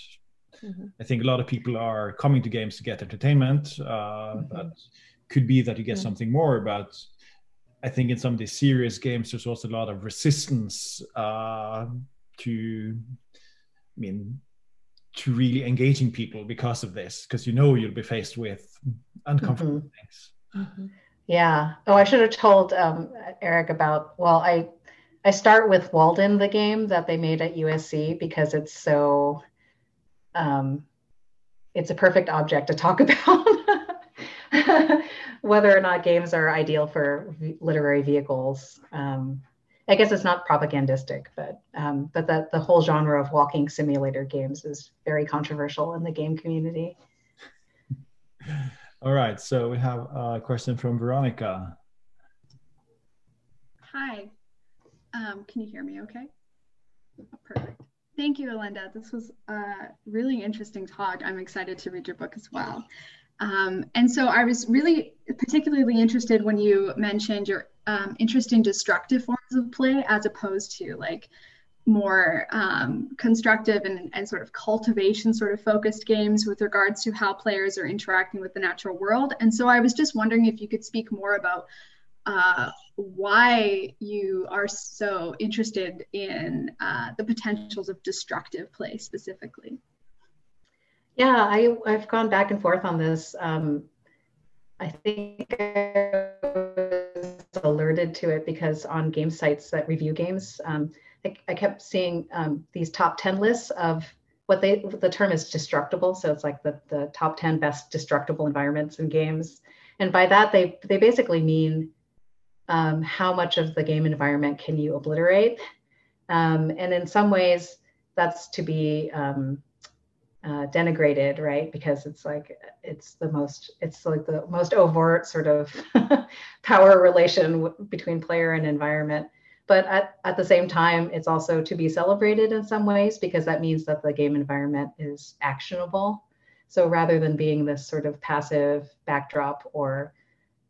mm-hmm. i think a lot of people are coming to games to get entertainment uh, mm-hmm. but could be that you get mm-hmm. something more but i think in some of these serious games there's also a lot of resistance uh, to i mean to really engaging people because of this because you know you'll be faced with uncomfortable mm-hmm. things mm-hmm. yeah oh i should have told um, eric about well i i start with walden the game that they made at usc because it's so um, it's a perfect object to talk *laughs* about whether or not games are ideal for literary vehicles um, I guess it's not propagandistic, but um, but that the whole genre of walking simulator games is very controversial in the game community. *laughs* All right, so we have a question from Veronica. Hi, um, can you hear me? Okay, perfect. Thank you, Alenda. This was a really interesting talk. I'm excited to read your book as well. Um, and so I was really particularly interested when you mentioned your um, interest in destructive forms of play as opposed to like more um, constructive and, and sort of cultivation sort of focused games with regards to how players are interacting with the natural world. And so I was just wondering if you could speak more about uh, why you are so interested in uh, the potentials of destructive play specifically. Yeah, I, I've gone back and forth on this. Um, I think I was alerted to it because on game sites that review games, um, I, I, kept seeing um, these top 10 lists of what they, the term is destructible. So it's like the, the top 10 best destructible environments in games. And by that, they, they basically mean um, how much of the game environment can you obliterate? Um, and in some ways, that's to be um, uh, denigrated, right? Because it's like it's the most it's like the most overt sort of *laughs* power relation w- between player and environment. But at, at the same time, it's also to be celebrated in some ways because that means that the game environment is actionable. So rather than being this sort of passive backdrop or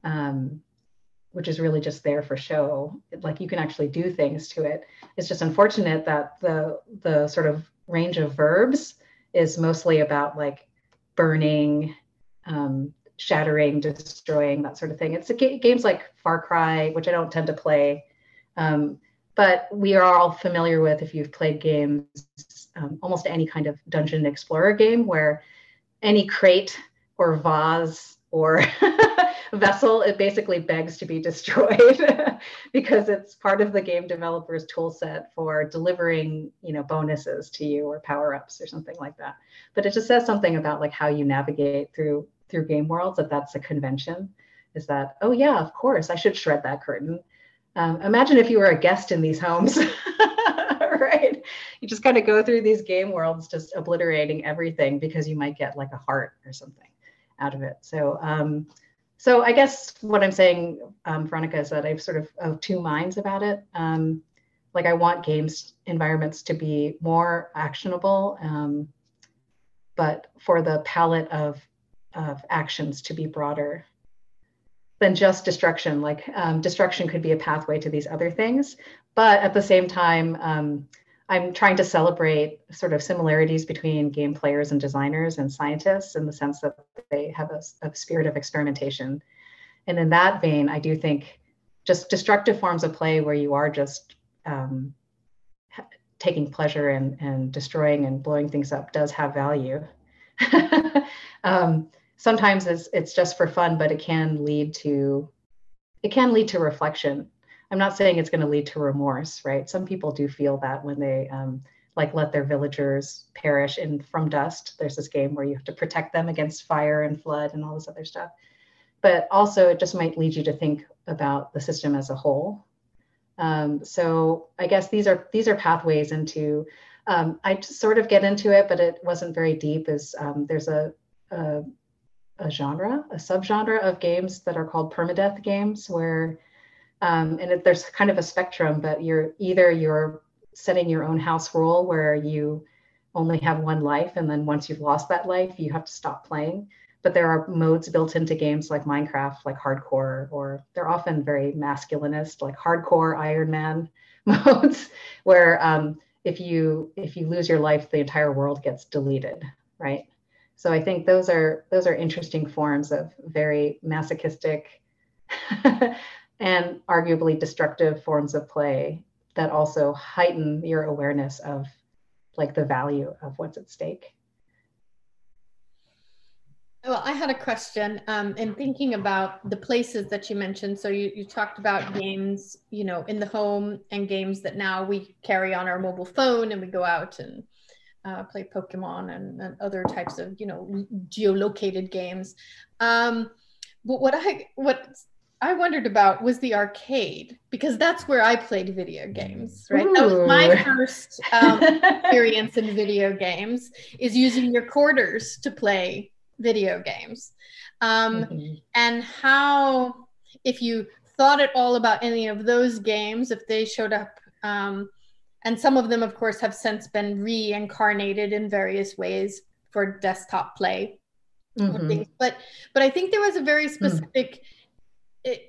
um, which is really just there for show, like you can actually do things to it. It's just unfortunate that the the sort of range of verbs is mostly about like burning, um, shattering, destroying, that sort of thing. It's ga- games like Far Cry, which I don't tend to play, um, but we are all familiar with if you've played games, um, almost any kind of dungeon explorer game where any crate or vase or *laughs* vessel, it basically begs to be *laughs* destroyed *laughs* because it's part of the game developer's tool set for delivering, you know, bonuses to you or power ups or something like that. But it just says something about like how you navigate through through game worlds that that's a convention is that oh yeah of course i should shred that curtain um, imagine if you were a guest in these homes *laughs* right you just kind of go through these game worlds just obliterating everything because you might get like a heart or something out of it so um, so I guess what I'm saying, um, Veronica, is that I've sort of of two minds about it. Um, like I want games environments to be more actionable, um, but for the palette of of actions to be broader than just destruction. Like um, destruction could be a pathway to these other things, but at the same time, um, I'm trying to celebrate sort of similarities between game players and designers and scientists in the sense that they have a, a, spirit of experimentation. And in that vein, I do think just destructive forms of play where you are just um, taking pleasure and, and destroying and blowing things up does have value. *laughs* um, sometimes it's, it's just for fun, but it can lead to it can lead to reflection I'm not saying it's going to lead to remorse, right? Some people do feel that when they um, like let their villagers perish in from dust. There's this game where you have to protect them against fire and flood and all this other stuff. But also, it just might lead you to think about the system as a whole. Um, so I guess these are these are pathways into um, I sort of get into it, but it wasn't very deep. Is um, there's a, a, a genre, a subgenre of games that are called permadeath games, where um, and it, there's kind of a spectrum, but you're either you're setting your own house rule where you only have one life, and then once you've lost that life, you have to stop playing. But there are modes built into games like Minecraft, like hardcore, or they're often very masculinist, like hardcore Iron Man *laughs* modes, where um, if you if you lose your life, the entire world gets deleted, right? So I think those are those are interesting forms of very masochistic *laughs* and arguably destructive forms of play that also heighten your awareness of like the value of what's at stake. Well, I had a question um, in thinking about the places that you mentioned. So you, you talked about games, you know, in the home and games that now we carry on our mobile phone and we go out and uh, play Pokemon and, and, other types of, you know, geolocated games. Um, but what I what I wondered about was the arcade because that's where I played video games, right? Ooh. That was my first um, *laughs* experience in video games is using your quarters to play video games. Um, mm-hmm. And how, if you thought at all about any of those games, if they showed up, um, and some of them, of course, have since been reincarnated in various ways for desktop play. Mm-hmm. But but I think there was a very hmm. specific. Mm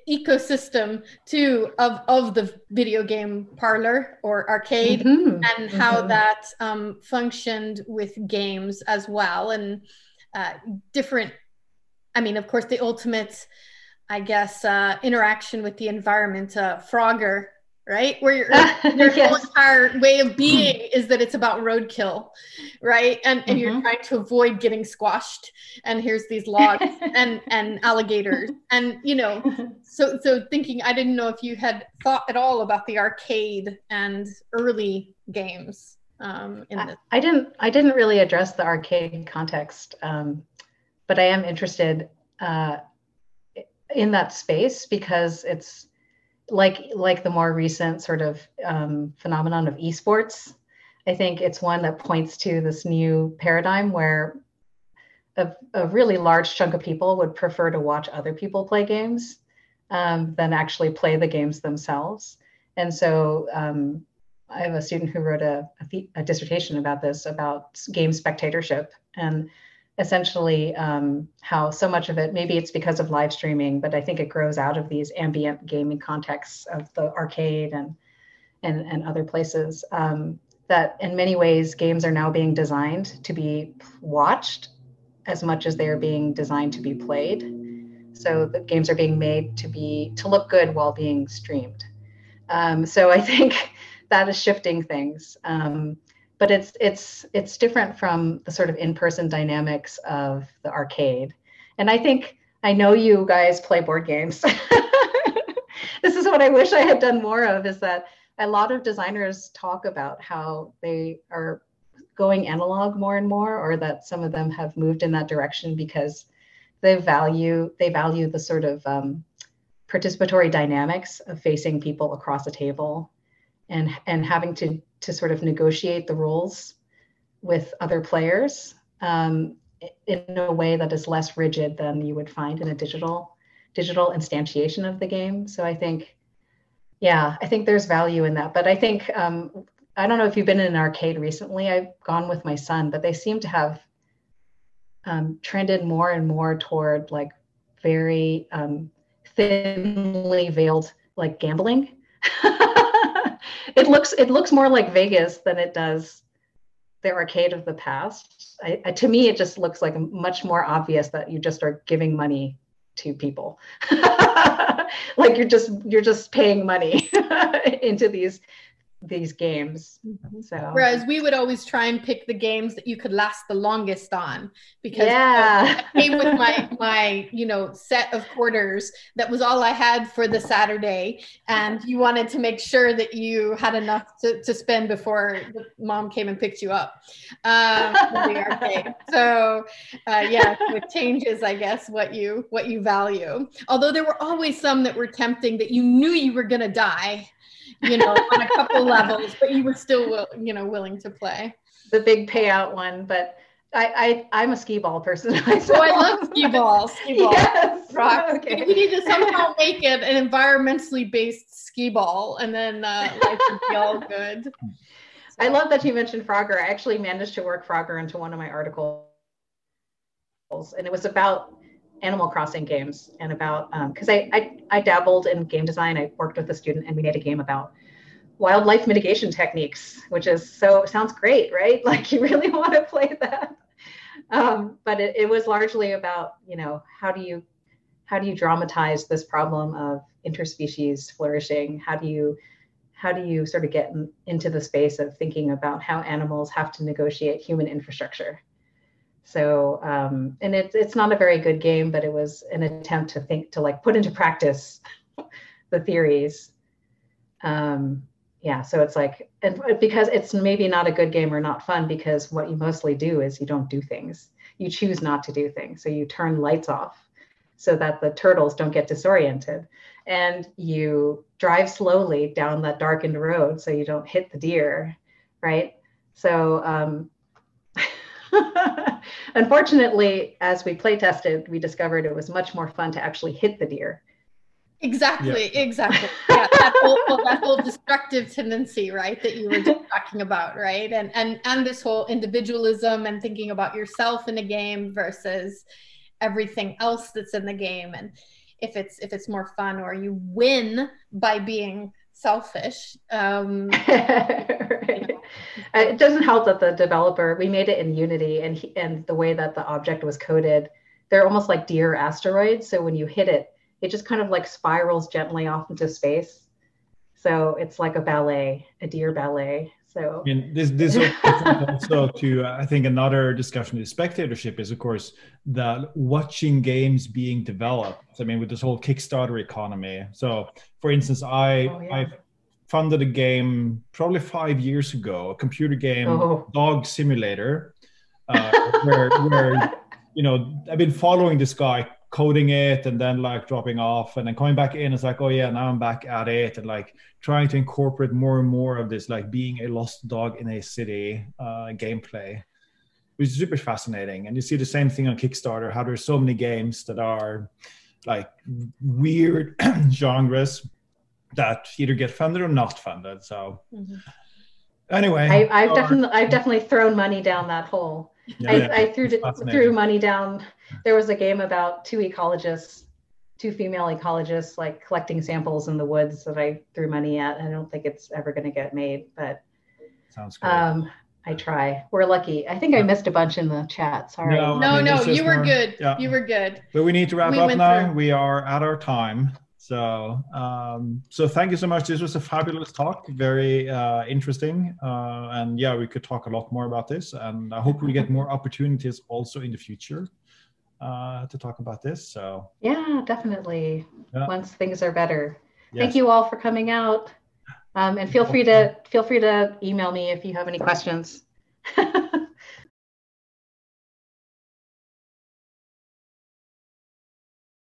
ecosystem too of of the video game parlor or arcade mm-hmm. and how mm-hmm. that um, functioned with games as well and uh, different i mean of course the ultimate i guess uh, interaction with the environment uh, frogger right? Where your, *laughs* your yes. whole entire way of *clears throat* being is that it's about roadkill, right? And and mm-hmm. you're trying to avoid getting squashed. And here's these logs *laughs* and and alligators, and you know, *laughs* so so thinking, I didn't know if you had thought at all about the arcade and early games. Um, in. I, I didn't. I didn't really address the arcade context, um, but I am interested uh, in that space because it's like like the more recent sort of um, phenomenon of esports, I think it's one that points to this new paradigm where a, a really large chunk of people would prefer to watch other people play games um, than actually play the games themselves. And so um, I have a student who wrote a, a, a dissertation about this about game spectatorship and essentially um, how so much of it maybe it's because of live streaming but i think it grows out of these ambient gaming contexts of the arcade and and, and other places um, that in many ways games are now being designed to be watched as much as they are being designed to be played. So the games are being made to be to look good while being streamed. Um, so i think *laughs* that is shifting things. Um, but it's it's it's different from the sort of in-person dynamics of the arcade. And i think i know you guys play board games. *laughs* This is what i wish i had done more of is that a lot of designers talk about how they are going analog more and more or that some of them have moved in that direction because they value they value the sort of um, participatory dynamics of facing people across a table and and having to to sort of negotiate the rules with other players um, in a way that is less rigid than you would find in a digital digital instantiation of the game. So I think, yeah, I think there's value in that. But I think um, I don't know if you've been in an arcade recently. I've gone with my son, but they seem to have um, trended more and more toward like very um, thinly veiled like gambling. *laughs* it looks it looks more like Vegas than it does the arcade of the past. I, I, to me, it just looks like much more obvious that you just are giving money to people, *laughs* like you're just you're just paying money *laughs* into these these games. Mm-hmm. So whereas we would always try and pick the games that you could last the longest on because yeah. I came with my my you know set of quarters that was all I had for the Saturday and you wanted to make sure that you had enough to, to spend before mom came and picked you up. Um, so uh, yeah, it changes I guess what you what you value. Although there were always some that were tempting that you knew you were gonna die you know, on a couple levels, but you were still, you know, willing to play. The big payout one, but I, I I'm a skee ball person. Myself. *laughs* Oh, I love skee *laughs* ball. Skee ball. Yes. Rock. Okay. We need to somehow make it an environmentally based skee ball, and then uh, life would be all good. So. I love that you mentioned Frogger. I actually managed to work Frogger into one of my articles, and it was about Animal Crossing games and about because um, I, I I dabbled in game design. I worked with a student, and we made a game about wildlife mitigation techniques, which is so sounds great, right? *laughs* Like you really *laughs* want to play that. Um, but it, it was largely about, you know, how do you how do you dramatize this problem of interspecies flourishing? How do you how do you sort of get into the space of thinking about how animals have to negotiate human infrastructure? So, um, and it's it's not a very good game, but it was an attempt to think to like put into practice *laughs* the theories. Um, yeah so it's like and because it's maybe not a good game or not fun because what you mostly do is you don't do things. You choose not to do things. So you turn lights off so that the turtles don't get disoriented. And you drive slowly down that darkened road so you don't hit the deer right? So um, *laughs* unfortunately as we play tested we discovered it was much more fun to actually hit the deer Exactly, yeah. exactly. Yeah, that whole that whole destructive tendency, right, that you were just *laughs* talking about, right? And and and this whole individualism and thinking about yourself in a game versus everything else that's in the game. And if it's if it's more fun or you win by being selfish. Um, *laughs* right. Uh, it doesn't help that the developer we made it in Unity and he, and the way that the object was coded, they're almost like deer asteroids. So when you hit it it just kind of like spirals gently off into space. So it's like a ballet, a deer ballet. So I mean, this this *laughs* also to uh, I think another discussion is spectatorship is of course that watching games being developed. I mean, with this whole Kickstarter economy. So, for instance, I oh, yeah. I funded a game probably five years ago, a computer game, oh. Dog Simulator, uh, where where you know I've been following this guy coding it and then like dropping off and then coming back in. It's like oh yeah now i'm back at it and like trying to incorporate more and more of this like being a lost dog in a city uh, gameplay which is super fascinating. And you see the same thing on kickstarter how there's so many games that are like weird *clears throat* genres that either get funded or not funded so mm-hmm. anyway I, have definitely i've definitely thrown money down that hole yeah, I, yeah. I threw threw money down. There was a game about two ecologists, two female ecologists, like collecting samples in the woods that I threw money at. I don't think it's ever going to get made, but sounds great. Um, I try. We're lucky. I think I missed a bunch in the chat. Sorry. No, no, I mean, no you were more, good. Yeah. You were good. But we need to wrap we up now. Through. We are at our time. So, um, so thank you so much. This was a fabulous talk, very uh, interesting, uh, and yeah, we could talk a lot more about this. And I hope we get more opportunities also in the future uh, to talk about this. So yeah, definitely. Yeah. Once things are better. Yes. Thank you all for coming out, um, and feel free to feel free to email me if you have any questions. *laughs*